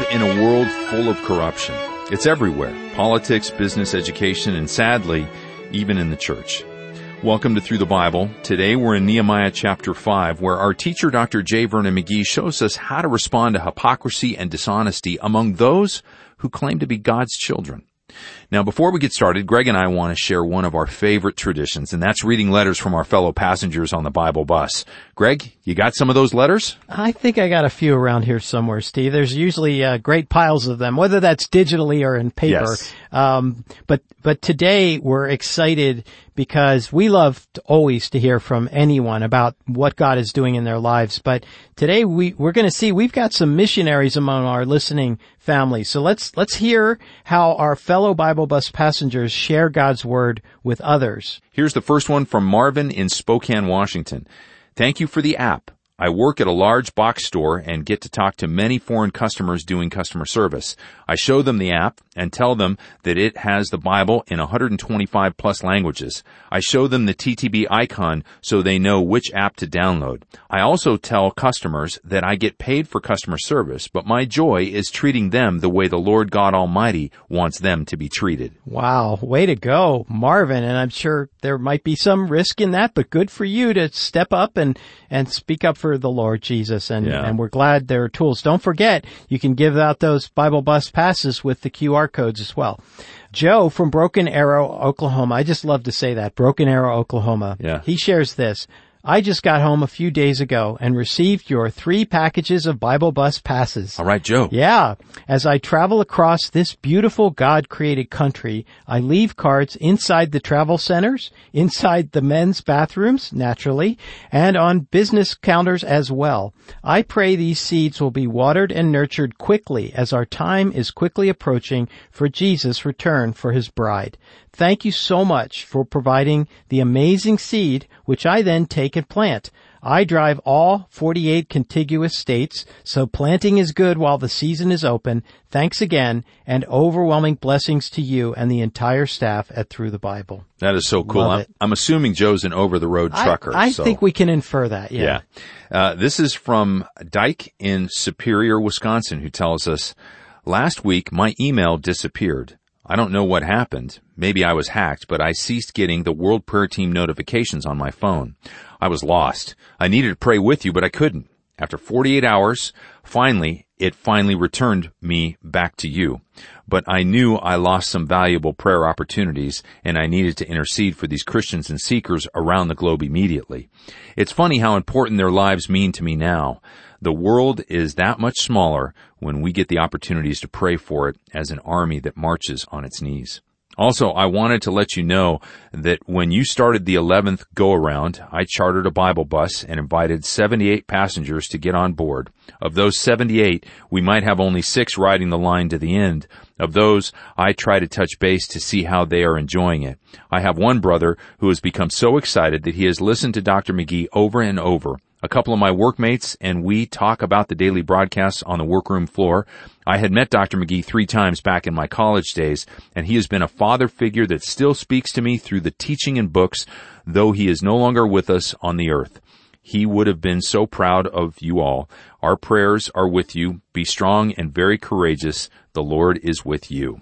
Live in a world full of corruption. It's everywhere. Politics, business, education, and sadly, even in the church. Welcome to Through the Bible. Today we're in Nehemiah chapter 5 where our teacher Dr. J. Vernon McGee shows us how to respond to hypocrisy and dishonesty among those who claim to be God's children. Now, before we get started, Greg and I want to share one of our favorite traditions, and that's reading letters from our fellow passengers on the Bible bus. Greg, you got some of those letters? I think I got a few around here somewhere, Steve. There's usually uh, great piles of them, whether that's digitally or in paper. Yes. Um, but but today we're excited because we love to always to hear from anyone about what God is doing in their lives. But today we we're going to see we've got some missionaries among our listening family. So let's let's hear how our fellow Bible bus passengers share God's word with others. Here's the first one from Marvin in Spokane, Washington. Thank you for the app. I work at a large box store and get to talk to many foreign customers doing customer service. I show them the app and tell them that it has the Bible in 125 plus languages. I show them the TTB icon so they know which app to download. I also tell customers that I get paid for customer service, but my joy is treating them the way the Lord God Almighty wants them to be treated. Wow, way to go, Marvin. And I'm sure there might be some risk in that, but good for you to step up and, and speak up for the Lord Jesus. And, Yeah. and we're glad there are tools. Don't forget, you can give out those Bible bus passes with the QR codes as well. Joe from Broken Arrow, Oklahoma. I just love to say that. Broken Arrow, Oklahoma. Yeah. He shares this. I just got home a few days ago and received your three packages of Bible bus passes. All right, Joe. Yeah. As I travel across this beautiful God created country, I leave cards inside the travel centers, inside the men's bathrooms, naturally, and on business counters as well. I pray these seeds will be watered and nurtured quickly as our time is quickly approaching for Jesus' return for his bride. Thank you so much for providing the amazing seed, which I then take and plant. I drive all 48 contiguous states, so planting is good while the season is open. Thanks again, and overwhelming blessings to you and the entire staff at Through the Bible. That is so cool. I'm. I'm assuming Joe's an over-the-road I- trucker. I, so- think we can infer that, yeah. Yeah. Uh, this is from Dyke in Superior, Wisconsin, who tells us, last week my email disappeared. I don't know what happened. Maybe I was hacked, but I ceased getting the World Prayer Team notifications on my phone. I was lost. I needed to pray with you, but I couldn't. After 48 hours, finally, it finally returned me back to you. But I knew I lost some valuable prayer opportunities and I needed to intercede for these Christians and seekers around the globe immediately. It's funny how important their lives mean to me now. The world is that much smaller when we get the opportunities to pray for it as an army that marches on its knees. Also, I wanted to let you know that when you started the 11th go around, I chartered a Bible bus and invited 78 passengers to get on board. Of those 78, we might have only six riding the line to the end. Of those, I try to touch base to see how they are enjoying it. I have one brother who has become so excited that he has listened to Dr. McGee over and over. A couple of my workmates and we talk about the daily broadcasts on the workroom floor. I had met Dr. McGee three times back in my college days, and he has been a father figure that still speaks to me through the teaching and books, though he is no longer with us on the earth. He would have been so proud of you all. Our prayers are with you. Be strong and very courageous. The Lord is with you.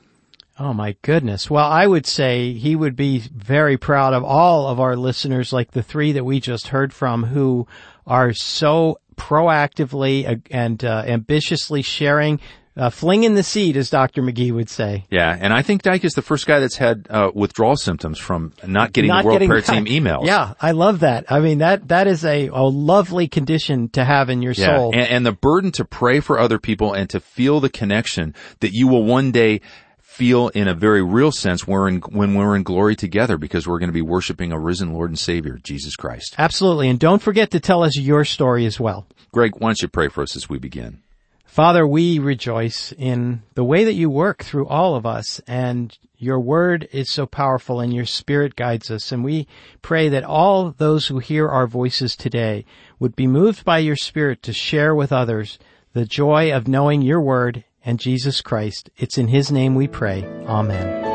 Oh my goodness. Well, I would say he would be very proud of all of our listeners, like the three that we just heard from, who are so proactively and uh, ambitiously sharing, uh, flinging the seed, as Dr. McGee would say. Yeah, and I think Dyke is the first guy that's had uh, withdrawal symptoms from not getting Not the World getting Prayer Team emails. Yeah, I love that. I mean, that, that is a, a lovely condition to have in your Yeah, soul. and, and the burden to pray for other people and to feel the connection that you will one day feel in a very real sense when we're in, when we're in glory together because we're going to be worshiping a risen Lord and Savior, Jesus Christ. Absolutely. And don't forget to tell us your story as well. Greg, why don't you pray for us as we begin? Father, we rejoice in the way that you work through all of us and your word is so powerful and your spirit guides us. And we pray that all those who hear our voices today would be moved by your spirit to share with others the joy of knowing your word and Jesus Christ. It's in his name we pray. Amen.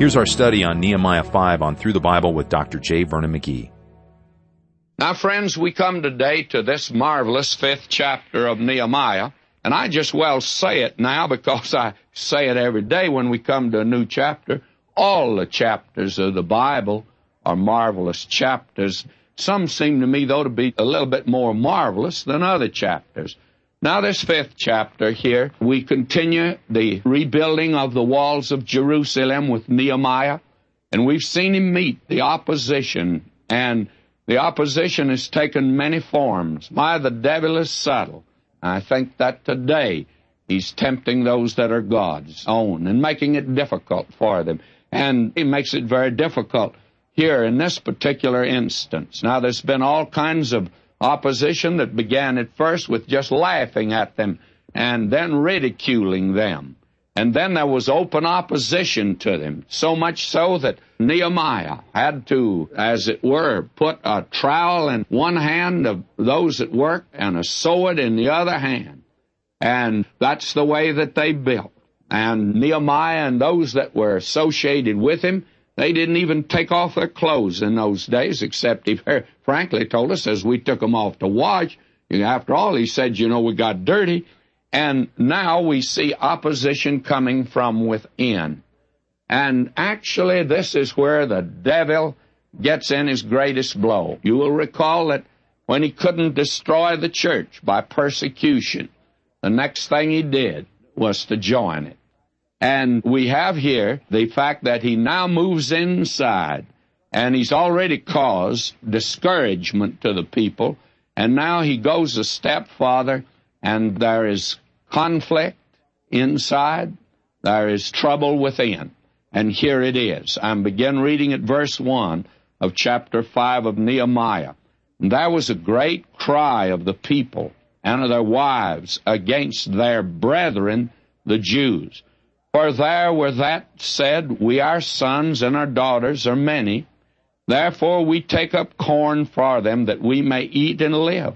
Here's our study on Nehemiah 5 on Through the Bible with Dr. J. Vernon McGee. Now, friends, we come today to this marvelous fifth chapter of Nehemiah, and I just well say it now because I say it every day when we come to a new chapter. All the chapters of the Bible are marvelous chapters. Some seem to me, though, to be a little bit more marvelous than other chapters. Now, this fifth chapter here, we continue the rebuilding of the walls of Jerusalem with Nehemiah, and we've seen him meet the opposition, and the opposition has taken many forms. My, the devil is subtle. I think that today he's tempting those that are God's own and making it difficult for them. And he makes it very difficult here in this particular instance. Now, there's been all kinds of opposition that began at first with just laughing at them and then ridiculing them. And then there was open opposition to them, so much so that Nehemiah had to, as it were, put a trowel in one hand of those that worked and a sword in the other hand. And that's the way that they built. And Nehemiah and those that were associated with him they didn't even take off their clothes in those days, except he frankly told us as we took them off to wash. After all, he said, you know, we got dirty. And now we see opposition coming from within. And actually, this is where the devil gets in his greatest blow. You will recall that when he couldn't destroy the church by persecution, the next thing he did was to join it. And we have here the fact that he now moves inside and he's already caused discouragement to the people. And now he goes a step farther and there is conflict inside. There is trouble within. And here it is. I'm begin reading at verse 1 of chapter 5 of Nehemiah. And there was a great cry of the people and of their wives against their brethren, the Jews. For there were that said, We our sons and our daughters are many, therefore we take up corn for them that we may eat and live.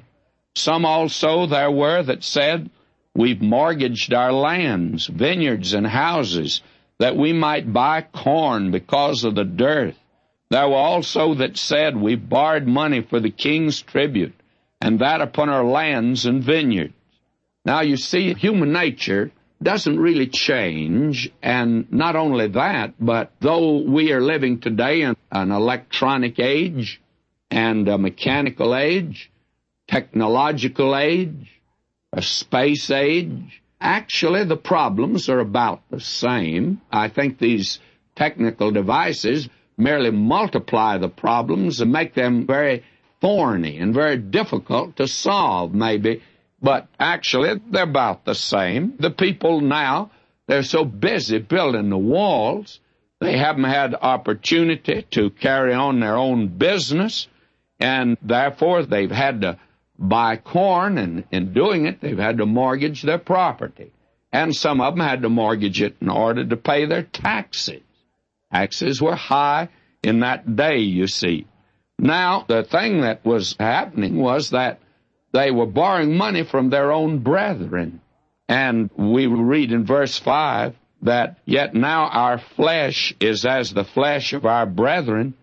Some also there were that said, We've mortgaged our lands, vineyards, and houses, that we might buy corn because of the dearth. There were also that said, We've borrowed money for the king's tribute, and that upon our lands and vineyards. Now you see, human nature doesn't really change. And not only that, but though we are living today in an electronic age and a mechanical age, technological age, a space age, actually the problems are about the same. I think these technical devices merely multiply the problems and make them very thorny and very difficult to solve, maybe but actually, they're about the same. The people now, they're so busy building the walls, they haven't had opportunity to carry on their own business, and therefore they've had to buy corn, and in doing it, they've had to mortgage their property. And some of them had to mortgage it in order to pay their taxes. Taxes were high in that day, you see. Now, the thing that was happening was that they were borrowing money from their own brethren. And we read in verse 5 that, Yet now our flesh is as the flesh of our brethren,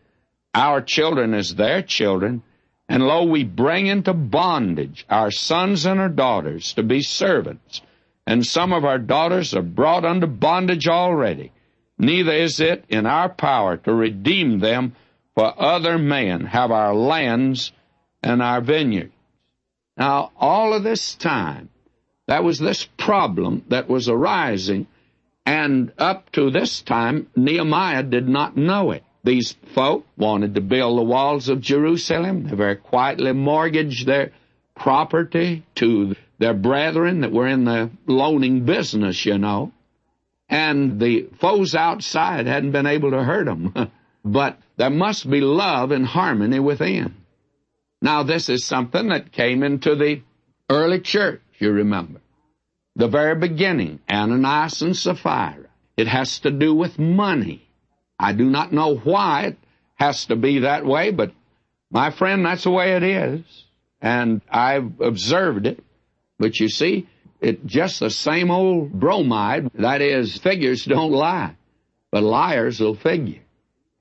our children as their children, and lo, we bring into bondage our sons and our daughters to be servants. And some of our daughters are brought under bondage already. Neither is it in our power to redeem them, for other men have our lands and our vineyards. Now, all of this time, that was this problem that was arising, and up to this time, Nehemiah did not know it. These folk wanted to build the walls of Jerusalem. They very quietly mortgaged their property to their brethren that were in the loaning business, you know. And the foes outside hadn't been able to hurt them. but there must be love and harmony within. Now, this is something that came into the early church, you remember. The very beginning, Ananias and Sapphira. It has to do with money. I do not know why it has to be that way, but my friend, that's the way it is. And I've observed it. But you see, it's just the same old bromide. That is, figures don't lie, but liars will figure.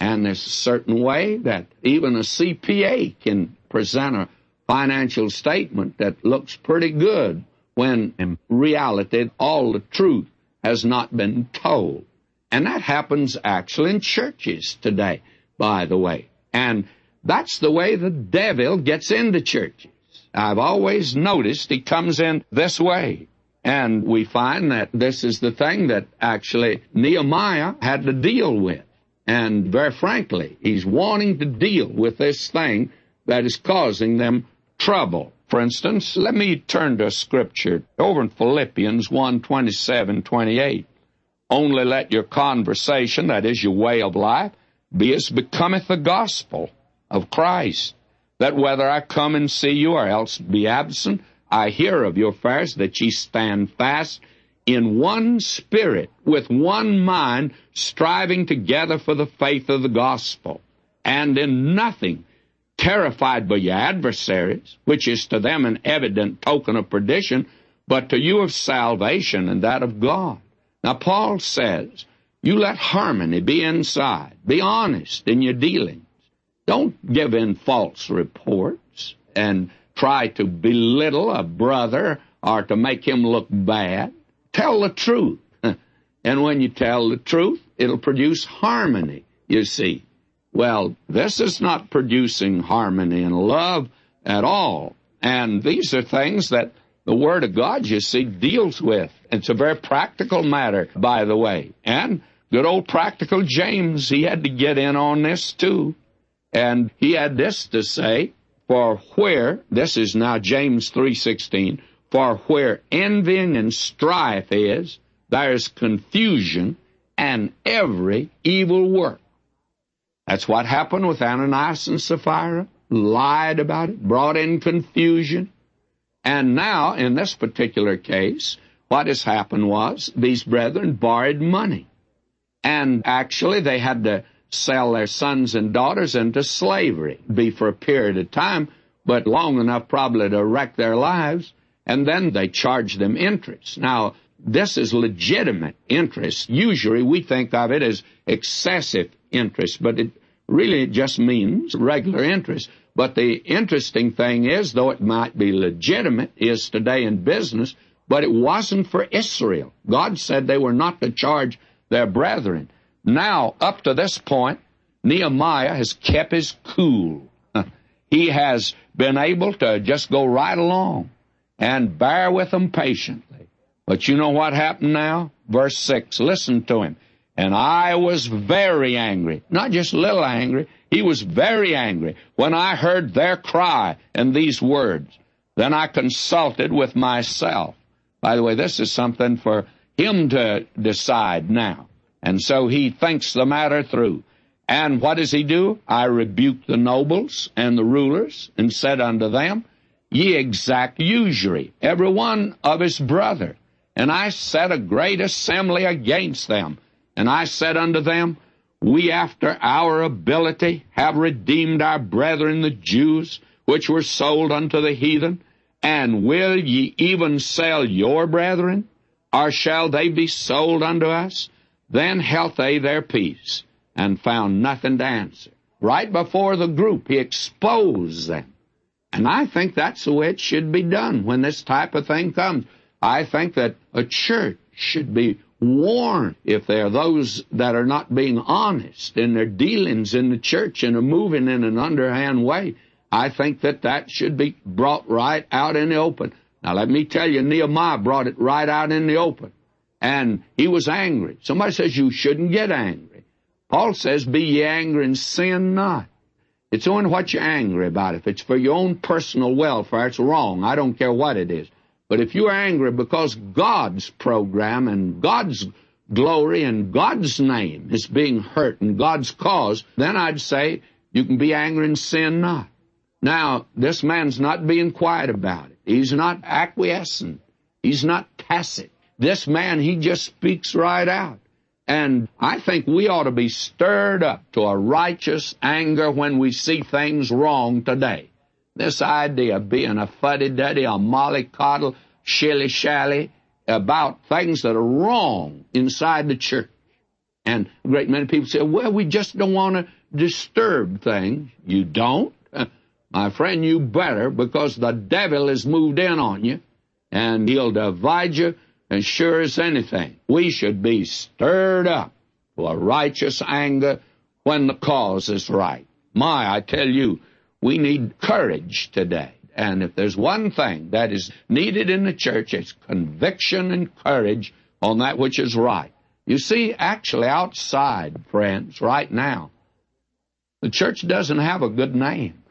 And there's a certain way that even a CPA can present a financial statement that looks pretty good when in reality all the truth has not been told. And that happens actually in churches today, by the way. And that's the way the devil gets into churches. I've always noticed he comes in this way. And we find that this is the thing that actually Nehemiah had to deal with. And very frankly, he's wanting to deal with this thing that is causing them trouble. For instance, let me turn to scripture over in Philippians 1 27, 28. Only let your conversation, that is your way of life, be as becometh the gospel of Christ. That whether I come and see you or else be absent, I hear of your affairs, that ye stand fast in one spirit, with one mind, striving together for the faith of the gospel, and in nothing terrified by your adversaries, which is to them an evident token of perdition, but to you of salvation and that of God. Now, Paul says, you let harmony be inside. Be honest in your dealings. Don't give in false reports and try to belittle a brother or to make him look bad. Tell the truth. and when you tell the truth, it'll produce harmony, you see. Well, this is not producing harmony and love at all. And these are things that the Word of God, you see, deals with. It's a very practical matter, by the way. And good old practical James, he had to get in on this too. And he had this to say, for where, this is now James 3.16, for where envying and strife is, there is confusion and every evil work. That's what happened with Ananias and Sapphira. Lied about it, brought in confusion. And now, in this particular case, what has happened was these brethren borrowed money. And actually, they had to sell their sons and daughters into slavery, be for a period of time, but long enough probably to wreck their lives. And then they charged them interest. Now, this is legitimate interest. Usually we think of it as excessive interest, but it really just means regular interest. But the interesting thing is, though it might be legitimate, is today in business, but it wasn't for Israel. God said they were not to charge their brethren. Now, up to this point, Nehemiah has kept his cool. He has been able to just go right along and bear with them patiently. But you know what happened now? Verse 6, listen to him. And I was very angry, not just a little angry, he was very angry when I heard their cry and these words. Then I consulted with myself. By the way, this is something for him to decide now. And so he thinks the matter through. And what does he do? I rebuked the nobles and the rulers and said unto them, Ye exact usury, every one of his brother. And I set a great assembly against them and I said unto them, We after our ability have redeemed our brethren the Jews, which were sold unto the heathen. And will ye even sell your brethren? Or shall they be sold unto us? Then held they their peace, and found nothing to answer. Right before the group, he exposed them. And I think that's the way it should be done when this type of thing comes. I think that a church should be warned if there are those that are not being honest in their dealings in the church and are moving in an underhand way. I think that that should be brought right out in the open. Now let me tell you, Nehemiah brought it right out in the open. And he was angry. Somebody says you shouldn't get angry. Paul says, be ye angry and sin not. It's only what you're angry about. If it's for your own personal welfare, it's wrong. I don't care what it is. But if you're angry because God's program and God's glory and God's name is being hurt and God's cause, then I'd say you can be angry and sin not. Now, this man's not being quiet about it. He's not acquiescent. He's not tacit. This man, he just speaks right out. And I think we ought to be stirred up to a righteous anger when we see things wrong today. This idea of being a fuddy-duddy, a mollycoddle, shilly-shally about things that are wrong inside the church. And a great many people say, well, we just don't want to disturb things. You don't? My friend, you better because the devil has moved in on you and he'll divide you as sure as anything. We should be stirred up a righteous anger when the cause is right. My, I tell you, we need courage today. And if there's one thing that is needed in the church, it's conviction and courage on that which is right. You see, actually outside, friends, right now, the church doesn't have a good name.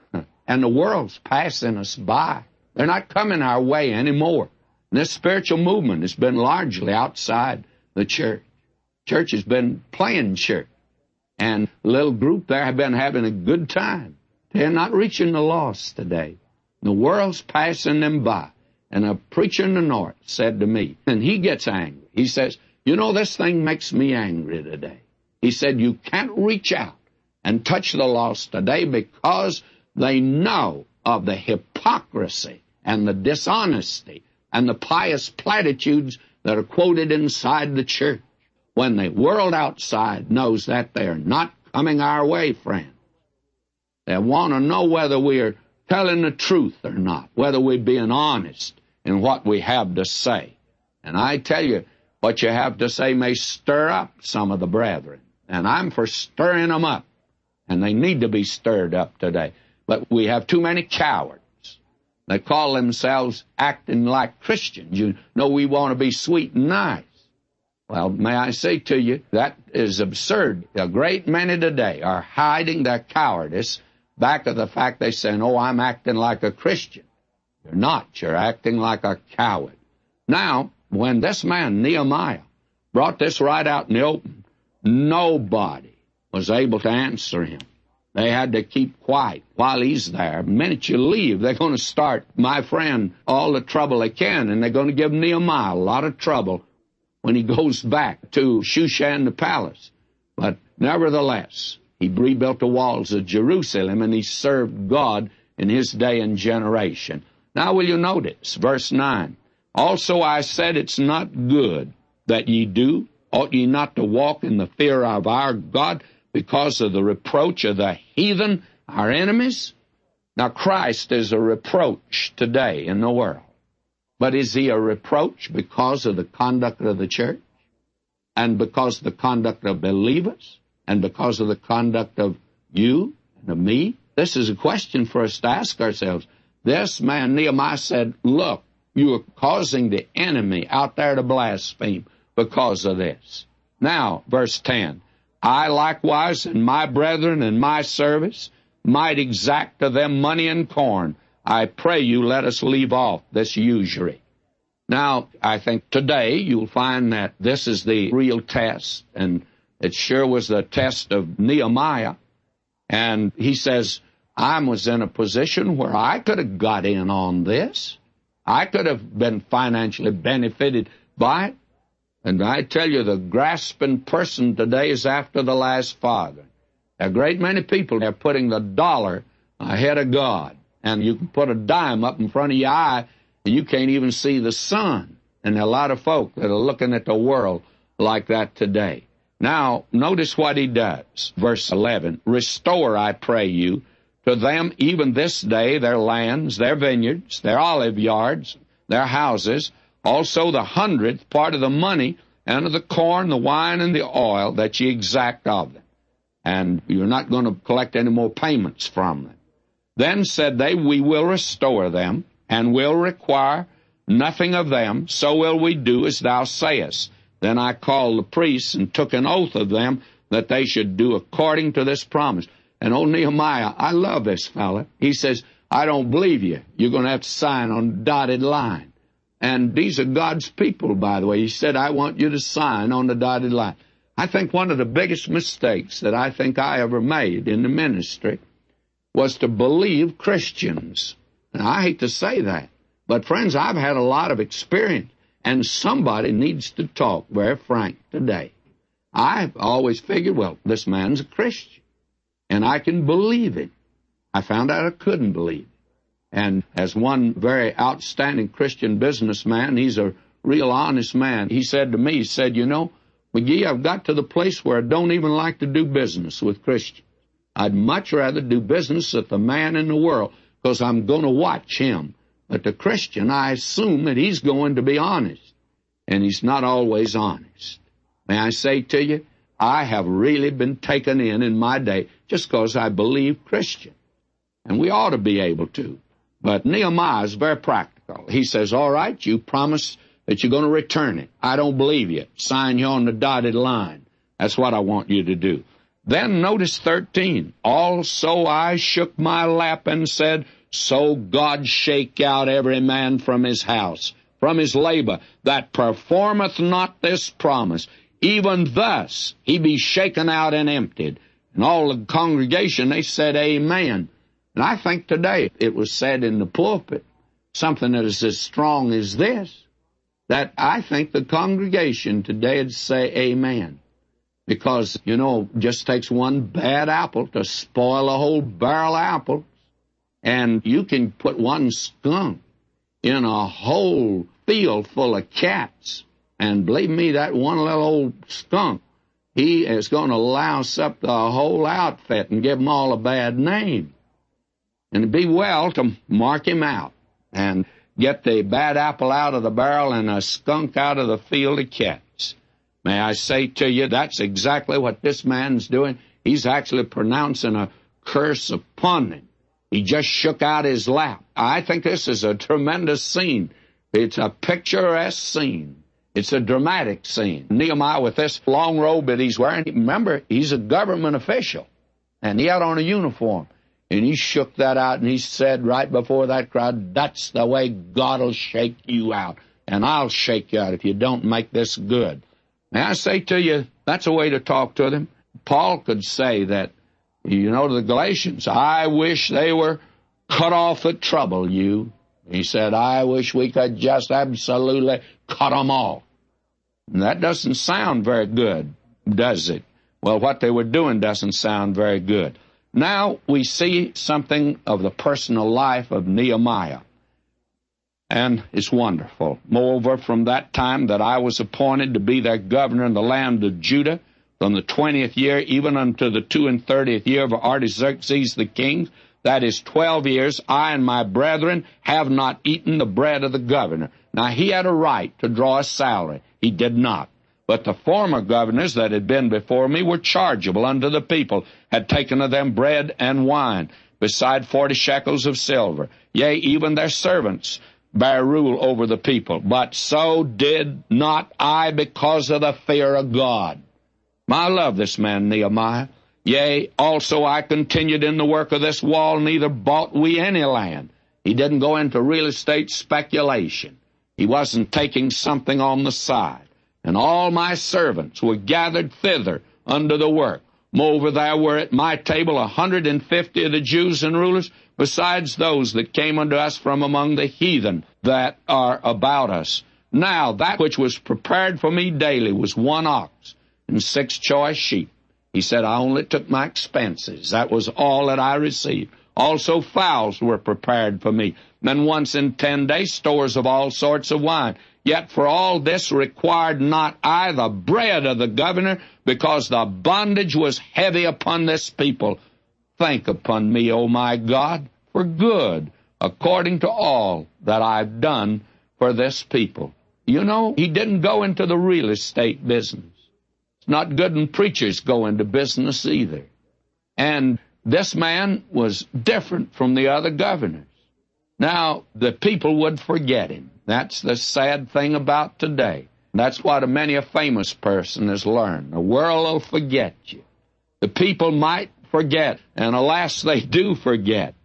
And the world's passing us by. They're not coming our way anymore. And this spiritual movement has been largely outside the church. Church has been playing church. And little group there have been having a good time. They're not reaching the lost today. The world's passing them by. And a preacher in the north said to me, and he gets angry. He says, you know, this thing makes me angry today. He said, you can't reach out and touch the lost today because they know of the hypocrisy and the dishonesty and the pious platitudes that are quoted inside the church. When the world outside knows that, they are not coming our way, friend. They want to know whether we are telling the truth or not, whether we're being honest in what we have to say. And I tell you, what you have to say may stir up some of the brethren. And I'm for stirring them up. And they need to be stirred up today. But we have too many cowards. They call themselves acting like Christians. You know, we want to be sweet and nice. Well, may I say to you, that is absurd. A great many today are hiding their cowardice back of the fact they say, oh, I'm acting like a Christian. You're not. You're acting like a coward. Now, when this man, Nehemiah, brought this right out in the open, nobody was able to answer him. They had to keep quiet while he's there. The minute you leave, they're going to start, my friend, all the trouble they can, and they're going to give Nehemiah a lot of trouble when he goes back to Shushan the palace. But nevertheless, he rebuilt the walls of Jerusalem and he served God in his day and generation. Now will you notice, verse 9, Also I said it's not good that ye do, ought ye not to walk in the fear of our God because of the reproach of the heathen, our enemies? Now Christ is a reproach today in the world. But is he a reproach because of the conduct of the church? And because of the conduct of believers? and because of the conduct of you and of me? This is a question for us to ask ourselves. This man, Nehemiah, said, Look, you are causing the enemy out there to blaspheme because of this. Now, verse 10 I likewise and my brethren and my service might exact of them money and corn. I pray you let us leave off this usury. Now, I think today you'll find that this is the real test, and it sure was the test of Nehemiah. And he says, I was in a position where I could have got in on this. I could have been financially benefited by it. And I tell you, the grasping person today is after the last father. A great many people are putting the dollar ahead of God. And you can put a dime up in front of your eye and you can't even see the sun. And a lot of folk that are looking at the world like that today. Now, notice what he does. Verse 11 Restore, I pray you, to them even this day their lands, their vineyards, their olive yards, their houses, also the hundredth part of the money, and of the corn, the wine, and the oil that ye exact of them. And you're not going to collect any more payments from them. Then said they, We will restore them, and will require nothing of them, so will we do as thou sayest then I called the priests and took an oath of them that they should do according to this promise. And old Nehemiah, I love this fella. He says, I don't believe you. You're going to have to sign on dotted line. And these are God's people, by the way. He said, I want you to sign on the dotted line. I think one of the biggest mistakes that I think I ever made in the ministry was to believe Christians. And I hate to say that. But friends, I've had a lot of experience. And somebody needs to talk very frank today. I've always figured, well, this man's a Christian, and I can believe it. I found out I couldn't believe. And as one very outstanding Christian businessman, he's a real honest man, he said to me, he said, you know, McGee, I've got to the place where I don't even like to do business with Christians. I'd much rather do business with the man in the world because I'm going to watch him. But the Christian, I assume that he's going to be honest, and he's not always honest. May I say to you, I have really been taken in in my day just because I believe Christian. And we ought to be able to. But Nehemiah is very practical. He says, all right, you promise that you're going to return it. I don't believe you. Sign you on the dotted line. That's what I want you to do. Then notice 13. Also I shook my lap and said, So God shake out every man from his house, from his labor, that performeth not this promise. Even thus he be shaken out and emptied. And all the congregation, they said, Amen. And I think today it was said in the pulpit, something that is as strong as this, that I think the congregation today would say Amen. Because, you know, just takes one bad apple to spoil a whole barrel of apples. And you can put one skunk in a whole field full of cats. And believe me, that one little old skunk, he is going to louse up the whole outfit and give them all a bad name. And be well to mark him out and get the bad apple out of the barrel and a skunk out of the field of cats. May I say to you, that's exactly what this man's doing. He's actually pronouncing a curse upon him. He just shook out his lap. I think this is a tremendous scene. It's a picturesque scene. It's a dramatic scene. Nehemiah with this long robe that he's wearing, remember, he's a government official. And he had on a uniform. And he shook that out and he said right before that crowd, that's the way God'll shake you out. And I'll shake you out if you don't make this good. May I say to you, that's a way to talk to them. Paul could say that, you know, to the Galatians, I wish they were cut off at trouble, you. He said, I wish we could just absolutely cut them off. And that doesn't sound very good, does it? Well, what they were doing doesn't sound very good. Now we see something of the personal life of Nehemiah and it's wonderful. Moreover, from that time that I was appointed to be their governor in the land of Judah, from the twentieth year even unto the two and thirtieth year of Artaxerxes the king, that is twelve years, I and my brethren have not eaten the bread of the governor. Now he had a right to draw a salary. He did not. But the former governors that had been before me were chargeable unto the people, had taken of them bread and wine, beside forty shekels of silver. Yea, even their servants bear rule over the people. But so did not I because of the fear of God. I love this man Nehemiah. Yea, also I continued in the work of this wall, neither bought we any land. He didn't go into real estate speculation. He wasn't taking something on the side. And all my servants were gathered thither under the work. Moreover, there were at my table a hundred and fifty of the Jews and rulers, besides those that came unto us from among the heathen that are about us. Now that which was prepared for me daily was one ox and six choice sheep. He said, I only took my expenses. That was all that I received. Also fowls were prepared for me. Then once in ten days stores of all sorts of wine. Yet for all this required not I the bread of the governor, because the bondage was heavy upon this people. Think upon me, O my God, for good, according to all that I've done for this people. You know, he didn't go into the real estate business. It's not good when preachers go into business either. And this man was different from the other governors. Now, the people would forget him. That's the sad thing about today. That's what a many a famous person has learned. The world will forget you. The people might forget, and alas, they do forget.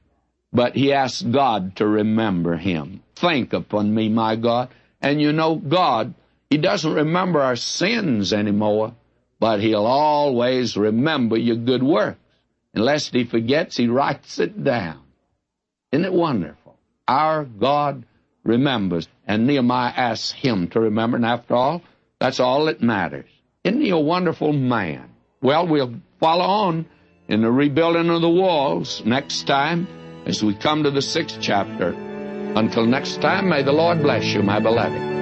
But he asks God to remember him. Think upon me, my God. And you know, God, He doesn't remember our sins anymore, but He'll always remember your good works. Unless He forgets, He writes it down. Isn't it wonderful? Our God remembers. And Nehemiah asks Him to remember, and after all, that's all that matters. Isn't He a wonderful man? Well, we'll follow on in the rebuilding of the walls next time as we come to the sixth chapter. Until next time, may the Lord bless you, my beloved.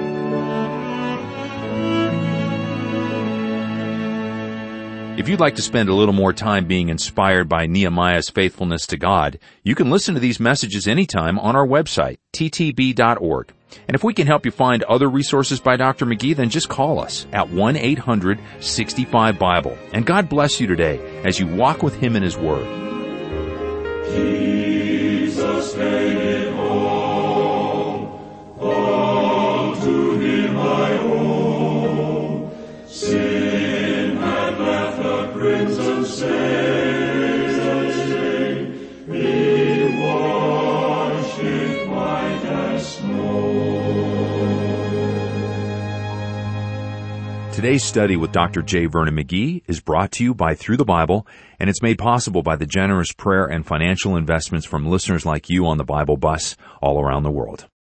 If you'd like to spend a little more time being inspired by Nehemiah's faithfulness to God, you can listen to these messages anytime on our website, ttb.org. And if we can help you find other resources by Dr. McGee, then just call us at 1-800-65-BIBLE. And God bless you today as you walk with Him in His Word. Jesus Today's study with Dr. J. Vernon McGee is brought to you by Through the Bible, and it's made possible by the generous prayer and financial investments from listeners like you on the Bible bus all around the world.